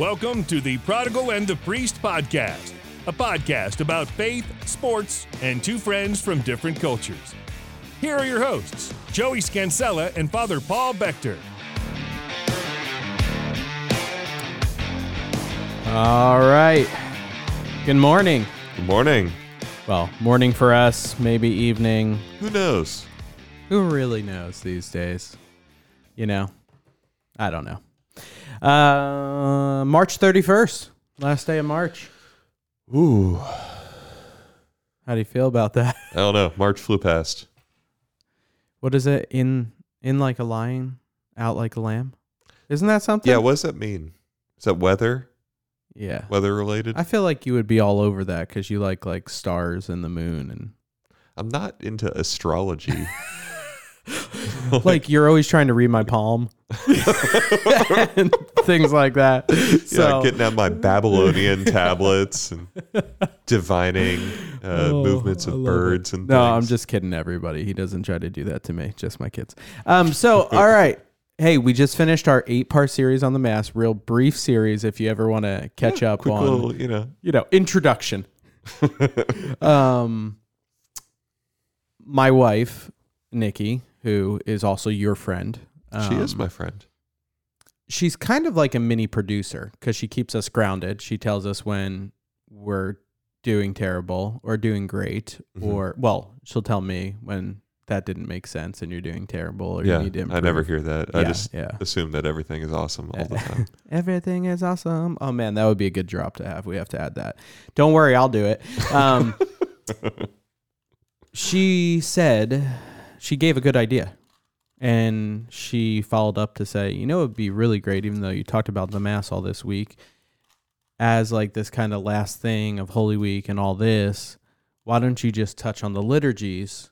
Welcome to the Prodigal and the Priest podcast, a podcast about faith, sports, and two friends from different cultures. Here are your hosts, Joey Scansella and Father Paul Bechter. All right. Good morning. Good morning. Well, morning for us, maybe evening. Who knows? Who really knows these days? You know, I don't know. Uh, March 31st, last day of March. Ooh, How do you feel about that? I don't know. March flew past. What is it? In in like a lion, out like a lamb? Isn't that something? Yeah, what does that mean? Is that weather? Yeah. Weather related? I feel like you would be all over that because you like like stars and the moon and I'm not into astrology. like you're always trying to read my palm and things like that. So yeah, getting out my Babylonian tablets and divining uh, Oh, movements of birds and no, I'm just kidding. Everybody, he doesn't try to do that to me. Just my kids. Um. So all right. Hey, we just finished our eight-part series on the mass. Real brief series. If you ever want to catch up quick on, little, you know. you know, introduction. um, my wife, Nikki, who is also your friend. she is um, my friend. She's kind of like a mini producer because she keeps us grounded. She tells us when we're doing terrible or doing great, Mhm. or well, she'll tell me when that didn't make sense and you're doing terrible or you Yeah, need to improve. I never hear that. I just yeah. assume that everything is awesome all the time. Everything is awesome. Oh man, that would be a good drop to have. We have to add that. Don't worry, I'll do it. Um, she said she gave a good idea. And she followed up to say, you know, it would be really great, even though you talked about the Mass all this week, as like this kind of last thing of Holy Week and all this. Why don't you just touch on the liturgies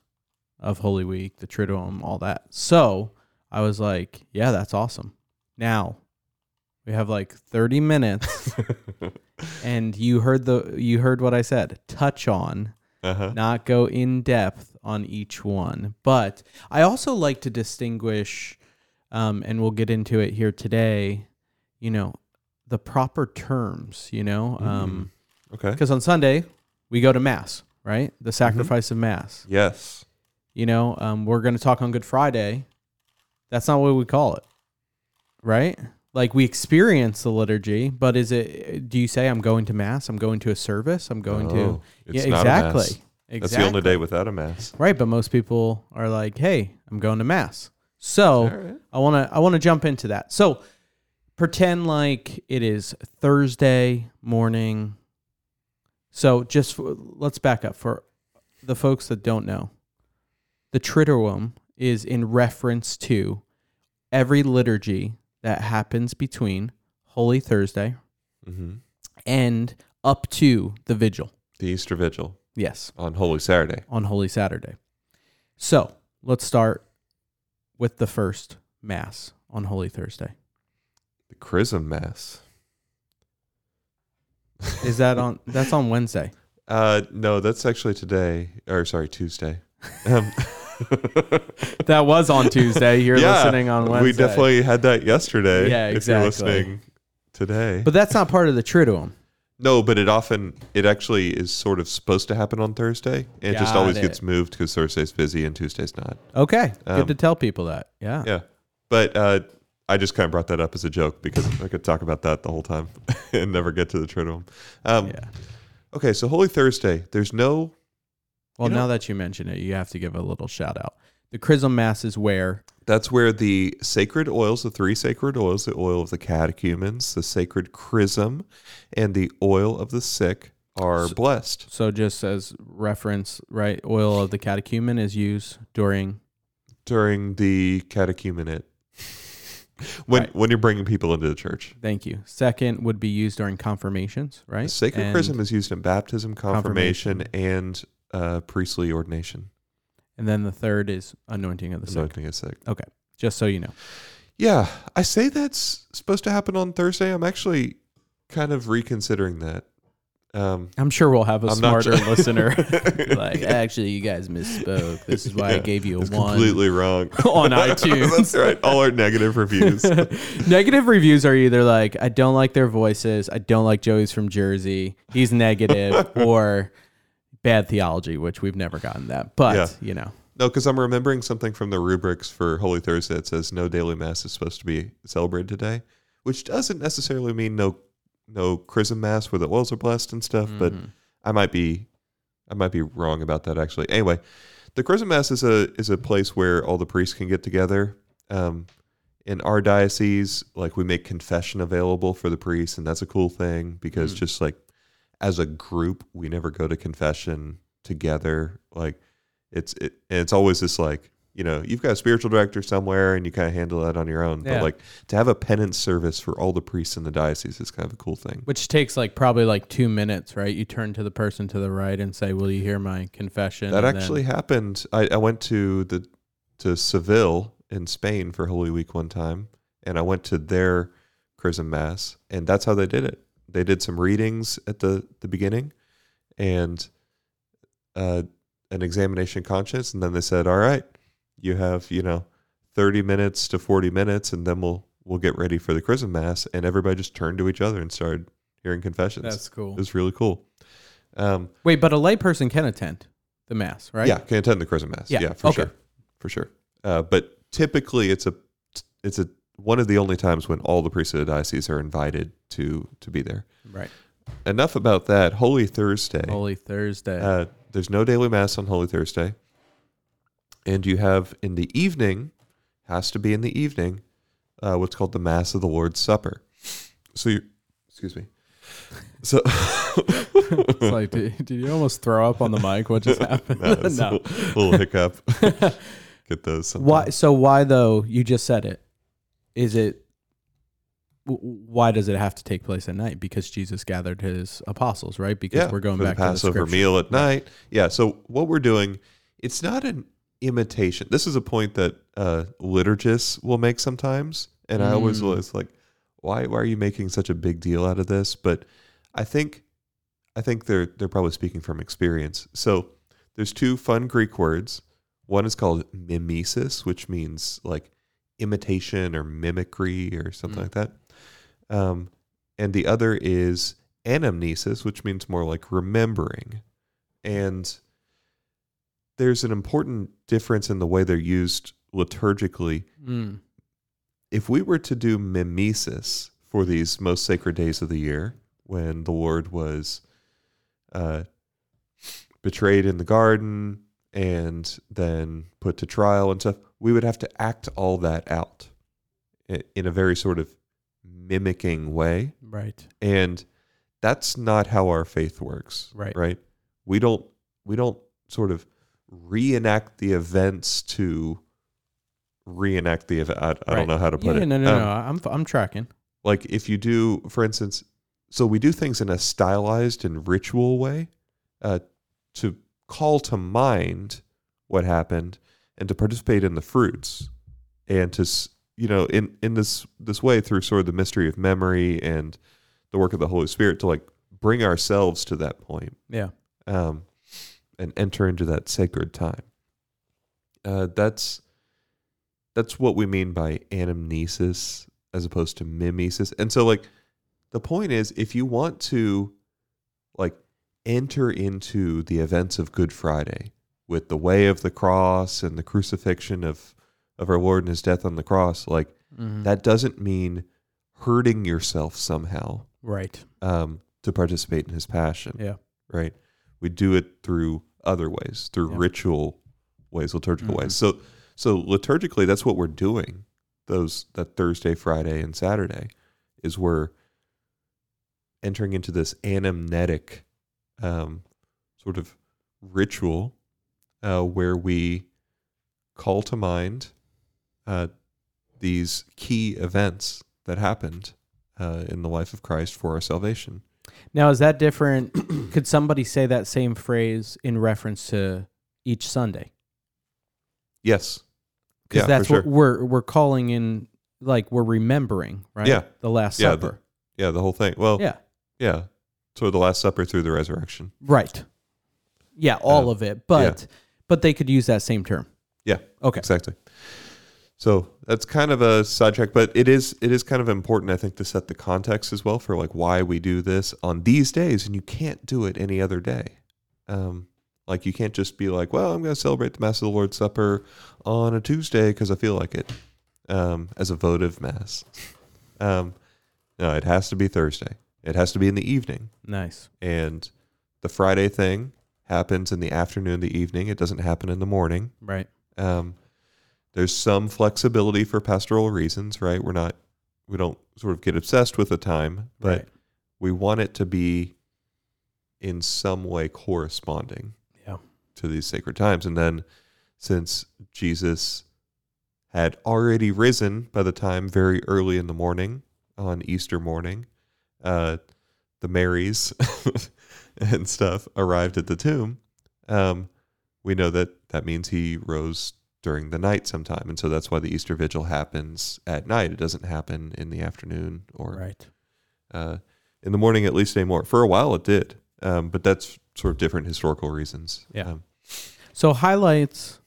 of Holy Week, the Triduum, all that? So I was like, yeah, that's awesome. Now we have like 30 minutes and you heard the you heard what I said. Touch on uh-huh. not go in depth on each one. But I also like to distinguish, um, and we'll get into it here today, you know, the proper terms, you know, um, Okay. because on Sunday we go to Mass, right? The sacrifice of Mass. Yes. You know, um, we're going to talk on Good Friday. That's not what we call it, right? Like we experience the liturgy, but is it? Do you say I'm going to mass? I'm going to a service. I'm going to. It's yeah, exactly. Exactly. That's the only day without a mass. Right, but most people are like, "Hey, I'm going to mass." So right. I want to I want to jump into that. So pretend like it is Thursday morning. So just f- let's back up for the folks that don't know. The Triduum is in reference to every liturgy that happens between Holy Thursday hmm and up to the vigil. The Easter Vigil Yes. on Holy Saturday. on Holy Saturday. So let's start with the first Mass on Holy Thursday. The Chrism Mass. Is that on? that's on Wednesday. Uh, no, that's actually today, or sorry, Tuesday. Um, That was on Tuesday. You're yeah, listening on Wednesday. We definitely had that yesterday. Yeah, If exactly. you're listening today, But that's not part of the Triduum. No, but it often, it actually is sort of supposed to happen on Thursday, and it just Got always it. gets moved because Thursday's busy and Tuesday's not. Okay, Um, good to tell people that. Yeah. Yeah, but uh, I just kind of brought that up as a joke because I could talk about that the whole time and never get to the Triduum. Um, Yeah. Okay, so Holy Thursday, there's no Well, You know- now that you mention it, you have to give a little shout out. The Chrism Mass is where That's where the sacred oils, the three sacred oils, the oil of the catechumens, the sacred chrism, and the oil of the sick are So- blessed so just as reference, right? Oil of the catechumen is used during during the catechumenate. When Right. when you're bringing people into the church, Thank you. Second would be used during confirmations, right? the sacred And- chrism is used in baptism, confirmation, and uh, priestly ordination. And then the third is anointing of the sick. Anointing is sick. Okay. Just so you know. Yeah, I say that's supposed to happen on Thursday. I'm actually kind of reconsidering that. Um, I'm sure we'll have a I'm smarter sure. listener. like, actually, you guys misspoke. This is why I gave you a it's one completely wrong. on iTunes. That's right. All our negative reviews. negative reviews are either like, I don't like their voices, I don't like Joey's from Jersey, he's negative, or bad theology, which we've never gotten that. But Yeah. you know, No, because I'm remembering something from the rubrics for Holy Thursday that says no daily mass is supposed to be celebrated today, which doesn't necessarily mean no no chrism mass where the oils are blessed and stuff. But Mhm. I might be I might be wrong about that actually. Anyway, the chrism mass is a is a place where all the priests can get together. Um, in our diocese, like we make confession available for the priests, and that's a cool thing because Mm. just like as a group, we never go to confession together. Like it's it, and it's always this like you know you've got a spiritual director somewhere and you kind of handle that on your own. Yeah. But like to have a penance service for all the priests in the diocese is kind of a cool thing. which takes like probably like two minutes, right? You turn to the person to the right and say, "Will you hear my confession?" That And actually then- happened. I, I went to the to Seville in Spain for Holy Week one time, and I went to their chrism mass, and that's how they did it. They did some readings at the the beginning, and uh, an examination conscience, and then they said, "All right, you have you know thirty minutes to forty minutes, and then we'll we'll get ready for the chrism mass." And everybody just turned to each other and started hearing confessions. that's cool. it was really cool. Um, Wait, but a layperson can attend the mass, right? Yeah, can attend the chrism mass. Yeah, Yeah, for okay. sure, for sure. Uh, but typically, it's a it's a one of the only times when all the priests of the diocese are invited to to be there. right. Enough about that. Holy Thursday. Holy Thursday. Uh, there's no daily mass on Holy Thursday, and you have in the evening has to be in the evening uh, what's called the Mass of the Lord's Supper. So you, excuse me. So it's like, did, did you almost throw up on the mic? What just happened? no, it's a little hiccup. Get those. Sometimes. Why? So why though? You just said it. Is it? Why does it have to take place at night? Because Jesus gathered his apostles, right? Because we're going back the Passover to the meal at night. Yeah. So what we're doing, it's not an imitation. This is a point that uh, liturgists will make sometimes, and I always Mm. was like, why? Why are you making such a big deal out of this? But I think, I think they're they're probably speaking from experience. So there's two fun Greek words. One is called mimesis, which means like imitation or mimicry or something Mm. like that. Um, and the other is anamnesis, which means more like remembering. And there's an important difference in the way they're used liturgically. Mm. If we were to do mimesis for these most sacred days of the year, when the Lord was uh, betrayed in the garden and then put to trial and stuff, we would have to act all that out in a very sort of mimicking way Right. and that's not how our faith works Right. right we don't we don't sort of reenact the events to reenact the event i, I Right. don't know how to put yeah, it no, no, Um, no. I'm I'm tracking. like if you do for instance so we do things in a stylized and ritual way uh, to call to mind what happened and to participate in the fruits and to you know in in this this way through sort of the mystery of memory and the work of the holy spirit to like bring ourselves to that point Yeah. um, and enter into that sacred time. Uh, that's that's what we mean by anamnesis as opposed to mimesis. And so, like, the point is, if you want to, like, enter into the events of Good Friday with the way of the cross and the crucifixion of of our Lord and His death on the cross, like Mhm. that doesn't mean hurting yourself somehow right. um, to participate in his passion. Yeah. Right. We do it through other ways, through Yeah. ritual ways, liturgical Mhm. ways. So, so liturgically, that's what we're doing. Those that Thursday, Friday, and Saturday is we're entering into this anamnetic um, sort of ritual uh, where we call to mind uh, these key events that happened uh, in the life of Christ for our salvation. Now, is that different? Could somebody say that same phrase in reference to each Sunday? Yes. Because Yeah, that's what sure. we're we're calling in, like we're remembering, right? Yeah. The Last Yeah, the- Supper. Yeah, the whole thing. Well, yeah. yeah. so the Last Supper through the resurrection. Right. Yeah, all Uh, of it. But but they could use that same term. Yeah, Okay. exactly. So that's kind of a sidetrack, but it is it is kind of important, I think, to set the context as well for like why we do this on these days, and you can't do it any other day. Um, like you can't just be like, well, I'm going to celebrate the Mass of the Lord's Supper on a Tuesday because I feel like it, um, as a votive mass. Um, no, it has to be Thursday. It has to be in the evening, Nice. and the Friday thing happens in the afternoon, the evening. It doesn't happen in the morning. Right. Um, there's some flexibility for pastoral reasons, right? We're not, we don't sort of get obsessed with the time, but Right. we want it to be in some way corresponding Yeah. to these sacred times. And then since Jesus had already risen by the time very early in the morning on Easter morning, uh, the Marys and stuff arrived at the tomb. Um, we know that that means he rose during the night sometime. And so that's why the Easter vigil happens at night. It doesn't happen in the afternoon or Right. uh, in the morning at least anymore. For a while it did, um, but that's sort of different historical reasons. Yeah. Um, So highlights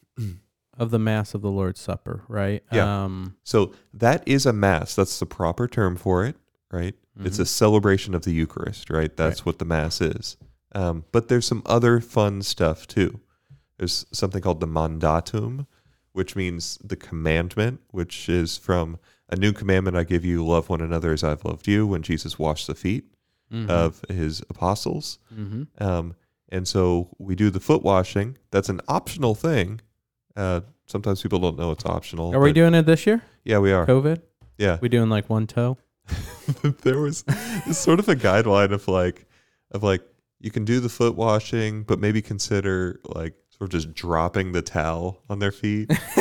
of the Mass of the Lord's Supper, right? Yeah. Um, so that is a mass. That's the proper term for it, right? It's mhm. a celebration of the Eucharist, right? That's what the mass is. Um, but there's some other fun stuff too. There's something called the mandatum, which means the commandment, which is from a new commandment I give you: love one another as I've loved you. When Jesus washed the feet mhm. of his apostles, Mhm. Um, and so we do the foot washing. That's an optional thing. Uh, sometimes people don't know it's optional. Are we doing it this year? Yeah, we are. COVID? Yeah. We doing like one toe? there was sort of a guideline of like, of like, you can do the foot washing, but maybe consider like sort of just dropping the towel on their feet.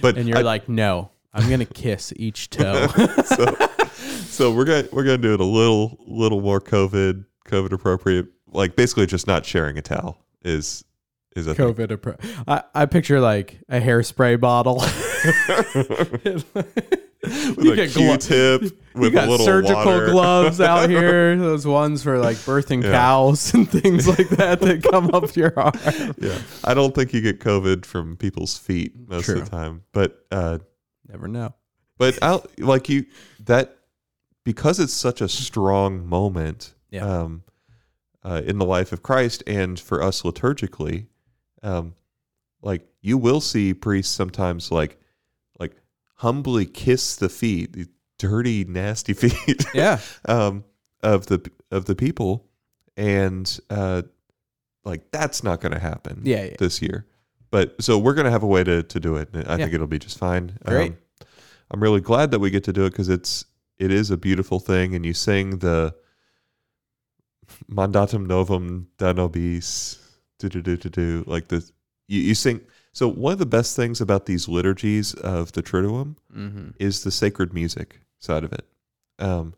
but And you're I- like, no, I'm gonna kiss each toe. so, so we're gonna we're gonna do it a little little more COVID COVID appropriate. Like basically just not sharing a towel is is a. COVID. appropriate. I, I picture like a hairspray bottle. With You a get Q-tip you with a got little surgical water. gloves out here. Those ones for like birthing Yeah. cows and things like that that come up your arm. Yeah, I don't think you get COVID from people's feet most True. of the time, but uh, Never know. but I like you that because it's such a strong moment Yeah. um, uh, in the life of Christ and for us liturgically, um, like you will see priests sometimes like humbly kiss the feet, the dirty, nasty feet. Yeah. um, of the of the people, and uh, like that's not going to happen Yeah. yeah. this year. But so we're going to have a way to to do it, I Yeah. think it'll be just fine. Great. Um, I'm really glad that we get to do it because it's it is a beautiful thing, and you sing the Mandatum Novum do vobis, do do do do do, like the you, you sing. So one of the best things about these liturgies of the Triduum Mm-hmm. is the sacred music side of it. Um,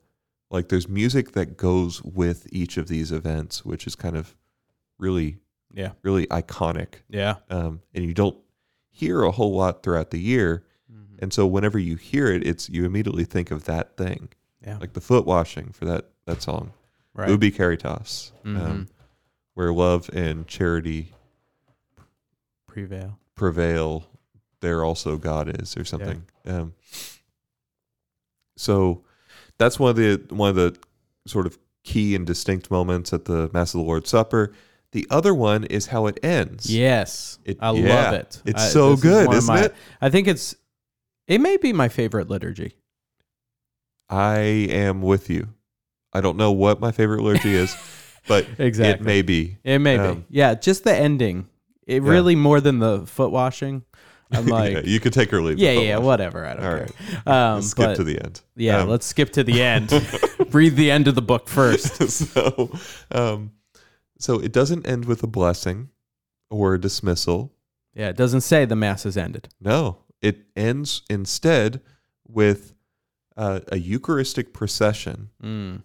like there's music that goes with each of these events, which is kind of really, Yeah. really iconic. Yeah. Um, and you don't hear a whole lot throughout the year. Mm-hmm. And so whenever you hear it, it's you immediately think of that thing, Yeah. like the foot washing for that that song, right. Ubi Caritas, Mhm. um, where love and charity Prevail. prevail, there also God is, or something. Um, so that's one of the one of the sort of key and distinct moments at the Mass of the Lord's Supper. The other one is how it ends. Yes. It- I yeah. love it. It's I- so is good, isn't my- it? I think it's it may be my favorite liturgy. I am with you. I don't know what my favorite liturgy is, but Exactly. it may be. It may Um, be. Yeah, just the ending. It Yeah. really more than the foot washing. I'm like, yeah, you could take or leave. yeah, yeah, wash. whatever. I don't All care. right. Um, Let's skip but to the end. yeah, Um, let's skip to the end. Read the end of the book first. so, um, so it doesn't end with a blessing or a dismissal. Yeah, it doesn't say the mass has ended. No, it ends instead with uh, a Eucharistic procession Mm.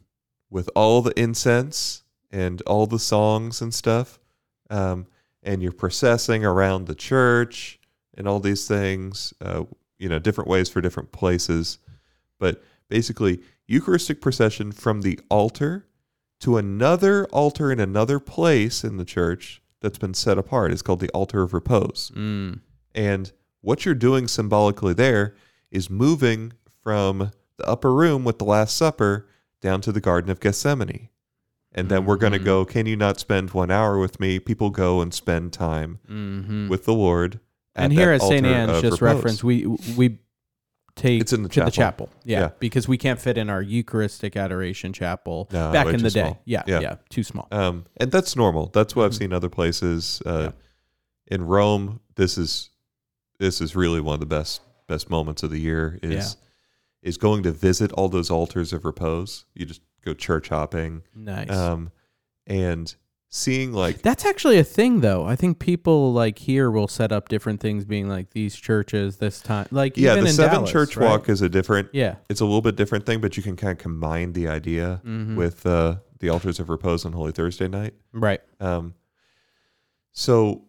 with all the incense and all the songs and stuff. Um, and you're processing around the church and all these things, uh, you know, different ways for different places. But basically, Eucharistic procession from the altar to another altar in another place in the church that's been set apart. It's called the altar of repose. Mm. And what you're doing symbolically there is moving from the upper room with the Last Supper down to the Garden of Gethsemane. And then we're going to Mhm. go, Can you not spend one hour with me? People go and spend time hmm with the Lord. And here at St. Anne's, just repose. reference, we we take It's in the to the chapel. chapel. Yeah, Yeah. because we can't fit in our Eucharistic adoration chapel No, back in the day. Yeah, yeah, Yeah. too small. Um, and that's normal. That's what I've Mhm. seen other places. Uh, In Rome, this is this is really one of the best best moments of the year. Is is going to visit all those altars of repose. You just go church hopping, Nice. um, and seeing like That's actually a thing, though. I think people like here will set up different things, being like these churches this time. Like yeah, even the in seven Dallas, church right? walk is a different. Yeah. It's a little bit different thing, but you can kind of combine the idea Mhm. with uh, the altars of repose on Holy Thursday night. right. Um, so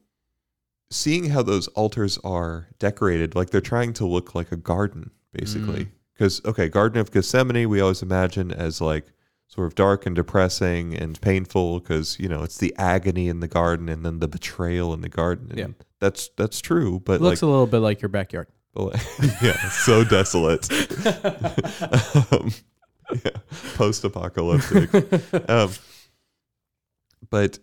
seeing how those altars are decorated, like they're trying to look like a garden, basically. Mm. Because okay, Garden of Gethsemane, we always imagine as like sort of dark and depressing and painful, because you know it's the agony in the garden and then the betrayal in the garden. And Yeah. that's that's true, but It looks like, a little bit like your backyard. yeah, so desolate, um, yeah, post-apocalyptic. um, but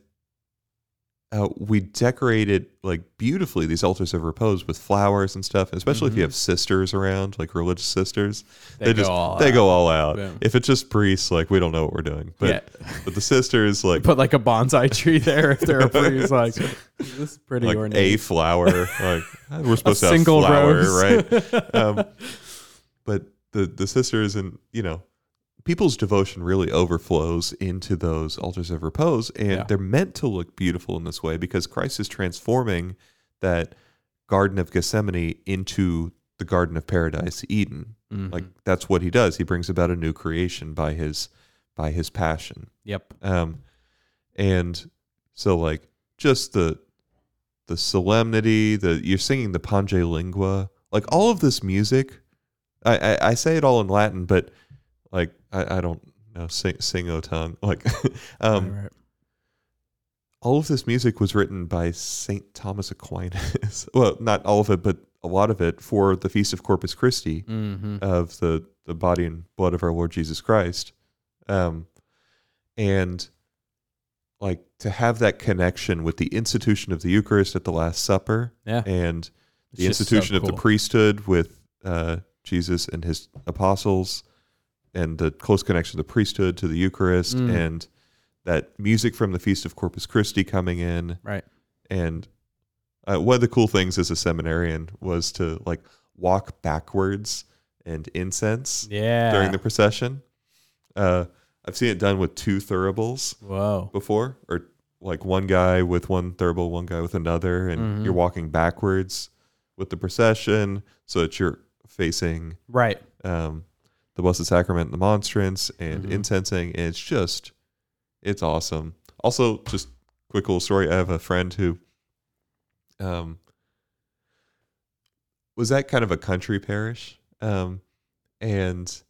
uh, we decorated like beautifully these altars of repose with flowers and stuff. Especially if you Mhm. have sisters around, like religious sisters, They they, go just they out. go all out. Yeah. If it's just priests, like we don't know what we're doing. But yeah. but the sisters like Put like a bonsai tree there if they're a priest. Like this is pretty like ornate. a flower, like we're A supposed to single have flower, rose. right? Um, but the the sisters and you know people's devotion really overflows into those altars of repose and Yeah. they're meant to look beautiful in this way because christ is transforming that garden of gethsemane into the garden of paradise eden Mhm. like that's what he does he brings about a new creation by his by his passion yep. um and so like just the the solemnity the you're singing the pange lingua like all of this music i i, I say it all in latin but i, I don't know sing sing o tongue like um Right, right. all of this music was written by saint thomas aquinas well not all of it but a lot of it for the feast of corpus christi Mhm. of the the body and blood of our Lord Jesus Christ. Um and like to have that connection with the institution of the Eucharist at the Last Supper Yeah. and It's the so institution of the priesthood with uh, Jesus and his apostles and the close connection of the priesthood to the Eucharist Mm. and that music from the Feast of Corpus Christi coming in Right. and uh, one of the cool things as a seminarian was to like walk backwards and incense Yeah. during the procession. Uh, I've seen it done with two thuribles Whoa. before, or like one guy with one thurible, one guy with another, and Mhm. you're walking backwards with the procession so that you're facing Right. um, the Blessed Sacrament and the monstrance and Mhm. incensing. And it's just, it's awesome. Also, just quick little story. I have a friend who um, was that kind of a country parish. Um, and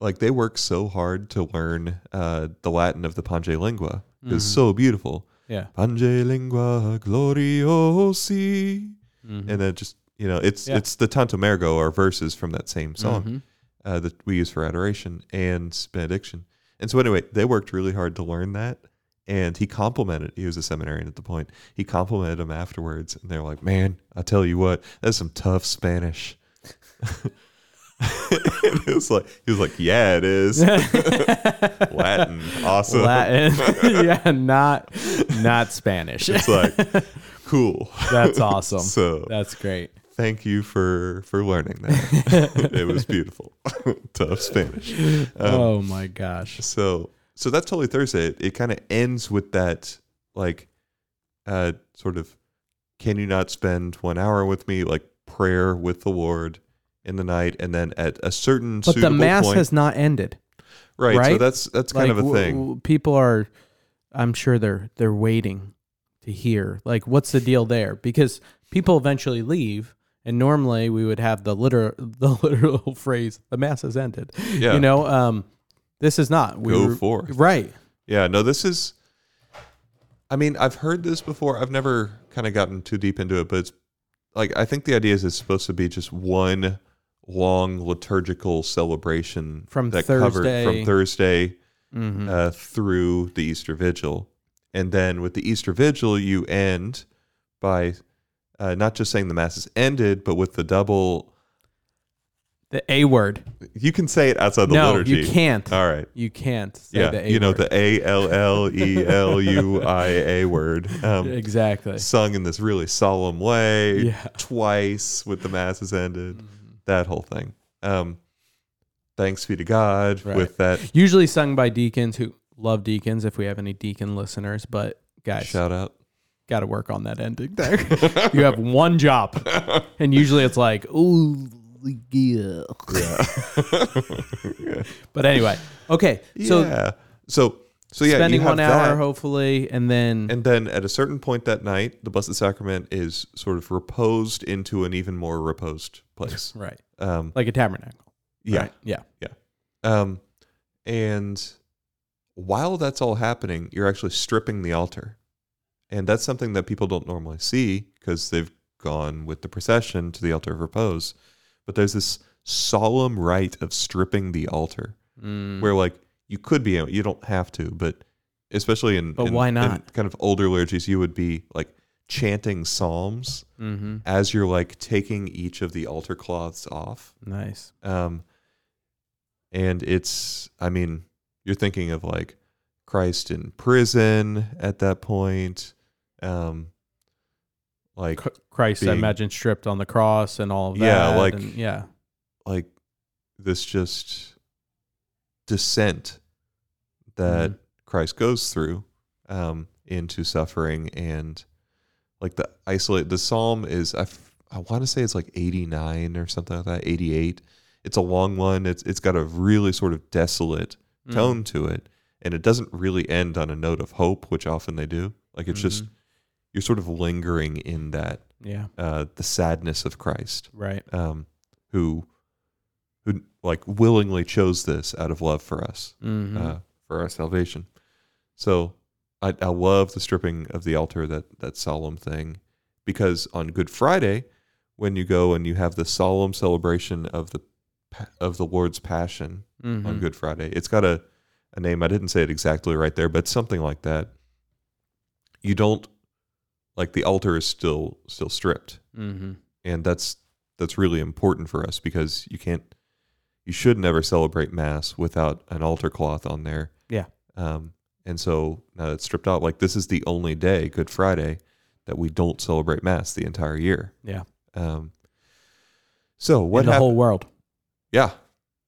like they work so hard to learn uh, the Latin of the Pange Lingua. It's Mhm. so beautiful. Yeah. Pange Lingua gloriosi. Mhm. And then just, you know, it's Yeah. it's the Tantum Ergo or verses from that same song Mhm. Uh, that we use for adoration and benediction. And so anyway, they worked really hard to learn that. And he complimented. He was a seminarian at the point. He complimented them afterwards, and they're like, "Man, I tell you what, that's some tough Spanish." and it was like he was like, "Yeah, it is Latin, awesome, Latin. yeah, not not Spanish. it's like cool." That's awesome. So That's great. Thank you for for learning that. it was beautiful. tough Spanish. Um, oh my gosh. So so that's Holy Thursday. It, it kind of ends with that like uh sort of can you not spend one hour with me like prayer with the Lord in the night and then at a certain But the mass point, has not ended. right, So that's that's kind Like, of a thing. w- people are I'm sure they're they're waiting to hear. Like what's the deal there? Because people eventually leave and normally we would have the literal the literal phrase the mass has ended. Yeah. You know, um this is not. We Go were- forth. Right. Yeah, no, this is. I mean, I've heard this before. I've never kind of gotten too deep into it, but it's like I think the idea is it's supposed to be just one long liturgical celebration From that covered Thursday- from Thursday Mm-hmm. uh, through the Easter Vigil, and then with the Easter Vigil, you end by uh, not just saying the mass is ended, but with the double. the A word. You can say it outside the no, liturgy. you can't. All right. You can't say Yeah, the A you know word. the A L L E L U I A word. Um, exactly. sung in this really solemn way Yeah. twice with the masses ended that whole thing um thanks be to god Right. with that Usually sung by deacons who love deacons. If we have any deacon listeners, but guys, shout out got to work on that ending there. you have one job, and usually it's like, ooh, yeah. yeah But anyway, okay. So yeah so so yeah spending you have one hour, that, hopefully, and then and then at a certain point that night the blessed sacrament is sort of reposed into an even more reposed place right, um like a tabernacle. yeah right? Yeah. Um, and while that's all happening, you're actually stripping the altar. And that's something that people don't normally see because they've gone with the procession to the altar of repose. But there's this solemn rite of stripping the altar Mm. where, like, you could be, you don't have to, but especially in, But in- why in not? kind of older liturgies, you would be like chanting psalms hmm as you're like taking each of the altar cloths off. Nice. Um, and it's, I mean, you're thinking of like Christ in prison at that point. Um, like, Christ, I imagine, stripped on the cross and all of that. Yeah, like- and- yeah, like this just descent that Mhm. Christ goes through um, into suffering and like the isolate the psalm is I, f- I want to say it's like 89 or something like that 88 it's a long one it's it's got a really sort of desolate Mm. tone to it and it doesn't really end on a note of hope which often they do like it's just Mhm. You're sort of lingering in that yeah, uh, the sadness of Christ right. um, who who like willingly chose this out of love for us Mhm. uh, for our salvation. So I, I love the stripping of the altar that that solemn thing because on Good Friday when you go and you have the solemn celebration of the of the Lord's Passion on Mhm. Good Friday, it's got a a name. I didn't say it exactly right there, but something like that. You don't like the altar is still still stripped Mhm. and that's that's really important for us because you can't you should never celebrate mass without an altar cloth on there Yeah. um and so now it's stripped out like this is the only day good friday that we don't celebrate mass the entire year Yeah. um so what In the hap- whole world. yeah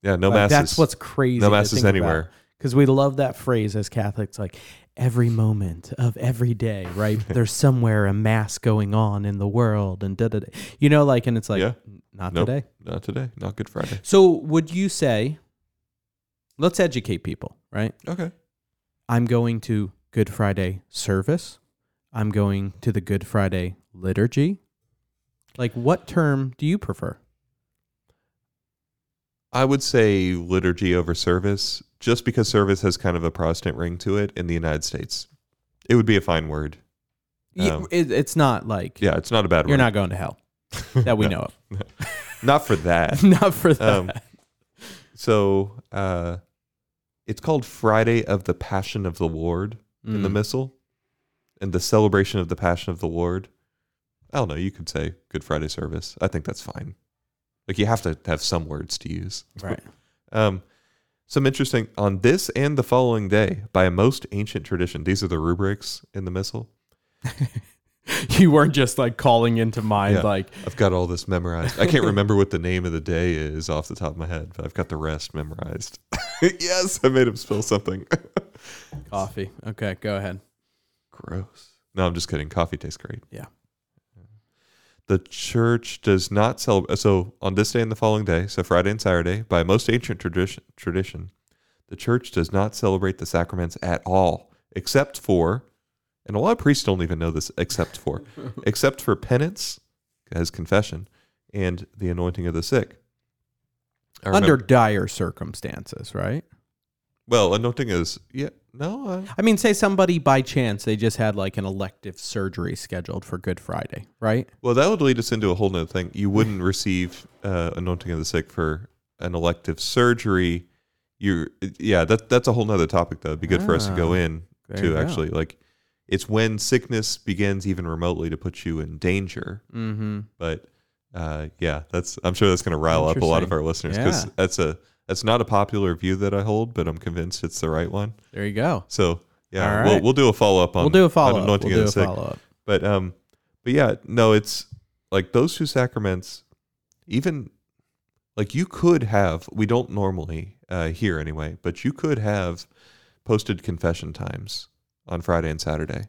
yeah no Like, masses That's what's crazy. no masses anywhere Because we love that phrase as Catholics, like every moment of every day, right? There's somewhere a mass going on in the world, and da da da. You know, like, and it's like, Yeah. not Nope. today. not today not good friday So, would you say, let's educate people, right? okay I'm going to Good Friday service. I'm going to the Good Friday liturgy. Like, what term do you prefer? I would say liturgy over service, just because service has kind of a Protestant ring to it in the United States. It would be a fine word. Yeah, Um, it, it's not like Yeah, it's not a bad you're word. not going to hell that we No, know of. Not for that. not for that. Um, so uh, it's called Friday of the Passion of the Lord in the Mm. Missal, and the celebration of the Passion of the Lord. I don't know. You could say Good Friday service. I think that's fine. Like you have to have some words to use. Right. Um, some interesting on this and the following day by a most ancient tradition. These are the rubrics in the Missal. you weren't just like calling into mind Yeah. like I've got all this memorized. I can't remember what the name of the day is off the top of my head, but I've got the rest memorized. yes, I made him spill something. coffee. Okay, go ahead. Gross. No, I'm just kidding. Coffee tastes great. Yeah. The church does not celebrate. So on this day and the following day, so Friday and Saturday, by most ancient tradition, tradition, the church does not celebrate the sacraments at all, except for, and a lot of priests don't even know this, except for, except for penance, as confession, and the anointing of the sick. Under dire circumstances, right? well, anointing is yeah, no, I, I mean, say somebody by chance they just had like an elective surgery scheduled for Good Friday, right? well, that would lead us into a whole nother thing. You wouldn't receive uh, anointing of the sick for an elective surgery. You, yeah, that that's a whole nother topic though. It'd be good for us to go Ah, in there you to go. actually like. It's when sickness begins even remotely to put you in danger. Mm-hmm. But uh, yeah, that's I'm sure that's going to rile up a lot of Interesting. our listeners because Yeah. that's a that's not a popular view that I hold, but I'm convinced it's the right one. There you go. So yeah, All we'll we'll do a follow up on we'll do a follow up. We'll do a sick. follow up. But um, but yeah, no, it's like those two sacraments. Even like you could have, we don't normally uh, here anyway, but you could have posted confession times on Friday and Saturday,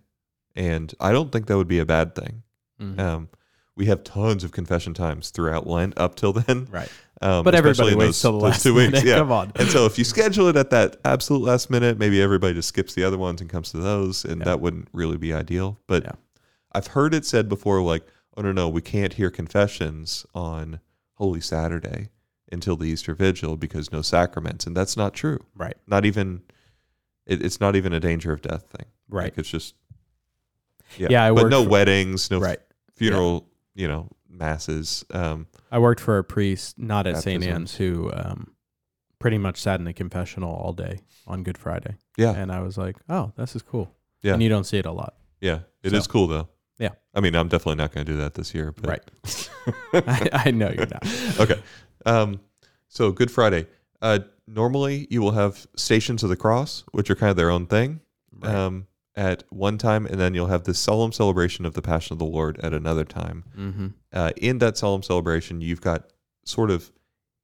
and I don't think that would be a bad thing. Mhm. Um, we have tons of confession times throughout Lent up till then. right. Um, But everybody waits till the last two weeks. minute. Yeah. Come on. And so if you schedule it at that absolute last minute, maybe everybody just skips the other ones and comes to those, and Yeah. that wouldn't really be ideal. But Yeah. I've heard it said before, like, oh no, no, we can't hear confessions on Holy Saturday until the Easter Vigil because no sacraments, and that's not true. Right. Not even it, it's not even a danger of death thing. Right. Like, it's just yeah. Yeah, I but no weddings, no Right. funeral, you know, masses. Um, I worked for a priest, not at St. Anne's, who um, pretty much sat in the confessional all day on Good Friday. yeah, And I was like, oh, this is cool. Yeah. And you don't see it a lot. yeah, it is So. cool though. Yeah. I mean, I'm definitely not going to do that this year, but Right. I, I know you're not. okay. Um, so Good Friday. Uh, normally you will have Stations of the Cross, which are kind of their own thing, Right. um, at one time, and then you'll have the solemn celebration of the Passion of the Lord at another time. mm-hmm. Uh, in that solemn celebration, you've got sort of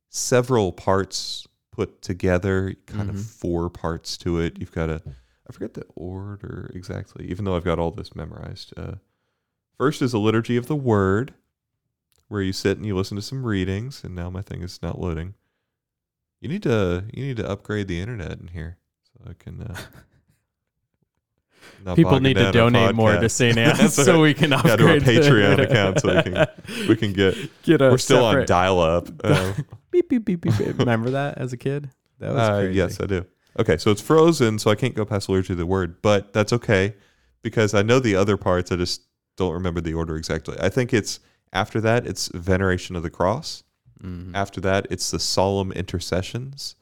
several parts put together, kind Mhm. of four parts to it. You've got a, I forget the order exactly, even though I've got all this memorized. Uh, first is a liturgy of the Word, where you sit and you listen to some readings. And now my thing is not loading. You need to you need to upgrade the internet in here so I can. Uh, not People need to a donate more to. St. Anne's so we can Yeah, to our upgrade the- Patreon account so we can we can get get a we're still on separate- dial up. Uh, beep, beep, beep, beep, beep. Remember that as a kid? That was uh, crazy. yes, I do. Okay, so it's frozen, so I can't go past liturgy of the word, but that's okay because I know the other parts. I just don't remember the order exactly. I think it's after that it's veneration of the cross. Mhm. After that it's the solemn intercessions,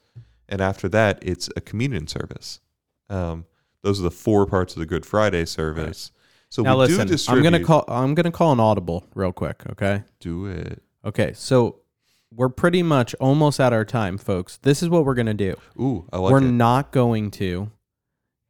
and after that it's a communion service. Um, those are the four parts of the Good Friday service. So Now we do listen, I'm gonna call. I'm gonna call an audible real quick. Okay. do it. Okay. So we're pretty much almost at our time, folks. This is what we're gonna do. Ooh, I like we're it. not going to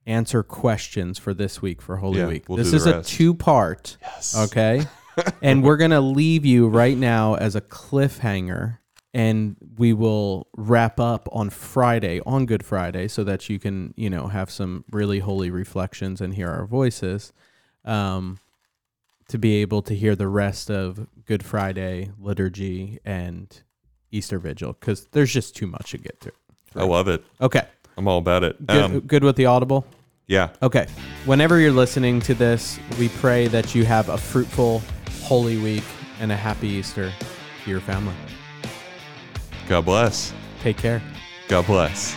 answer questions for this week for Holy Yeah, Week. we'll this is the a two part. yes. Okay. and we're going to leave you right now as a cliffhanger. And we will wrap up on Friday, on Good Friday, so that you can, you know, have some really holy reflections and hear our voices. Um, to be able to hear the rest of Good Friday liturgy and Easter Vigil, because there's just too much to get through. I love it. Okay. I'm all about it. Good, Um, good with the audible? yeah. Okay. Whenever you're listening to this, we pray that you have a fruitful, holy week and a happy Easter to your family. God bless. Take care. God bless.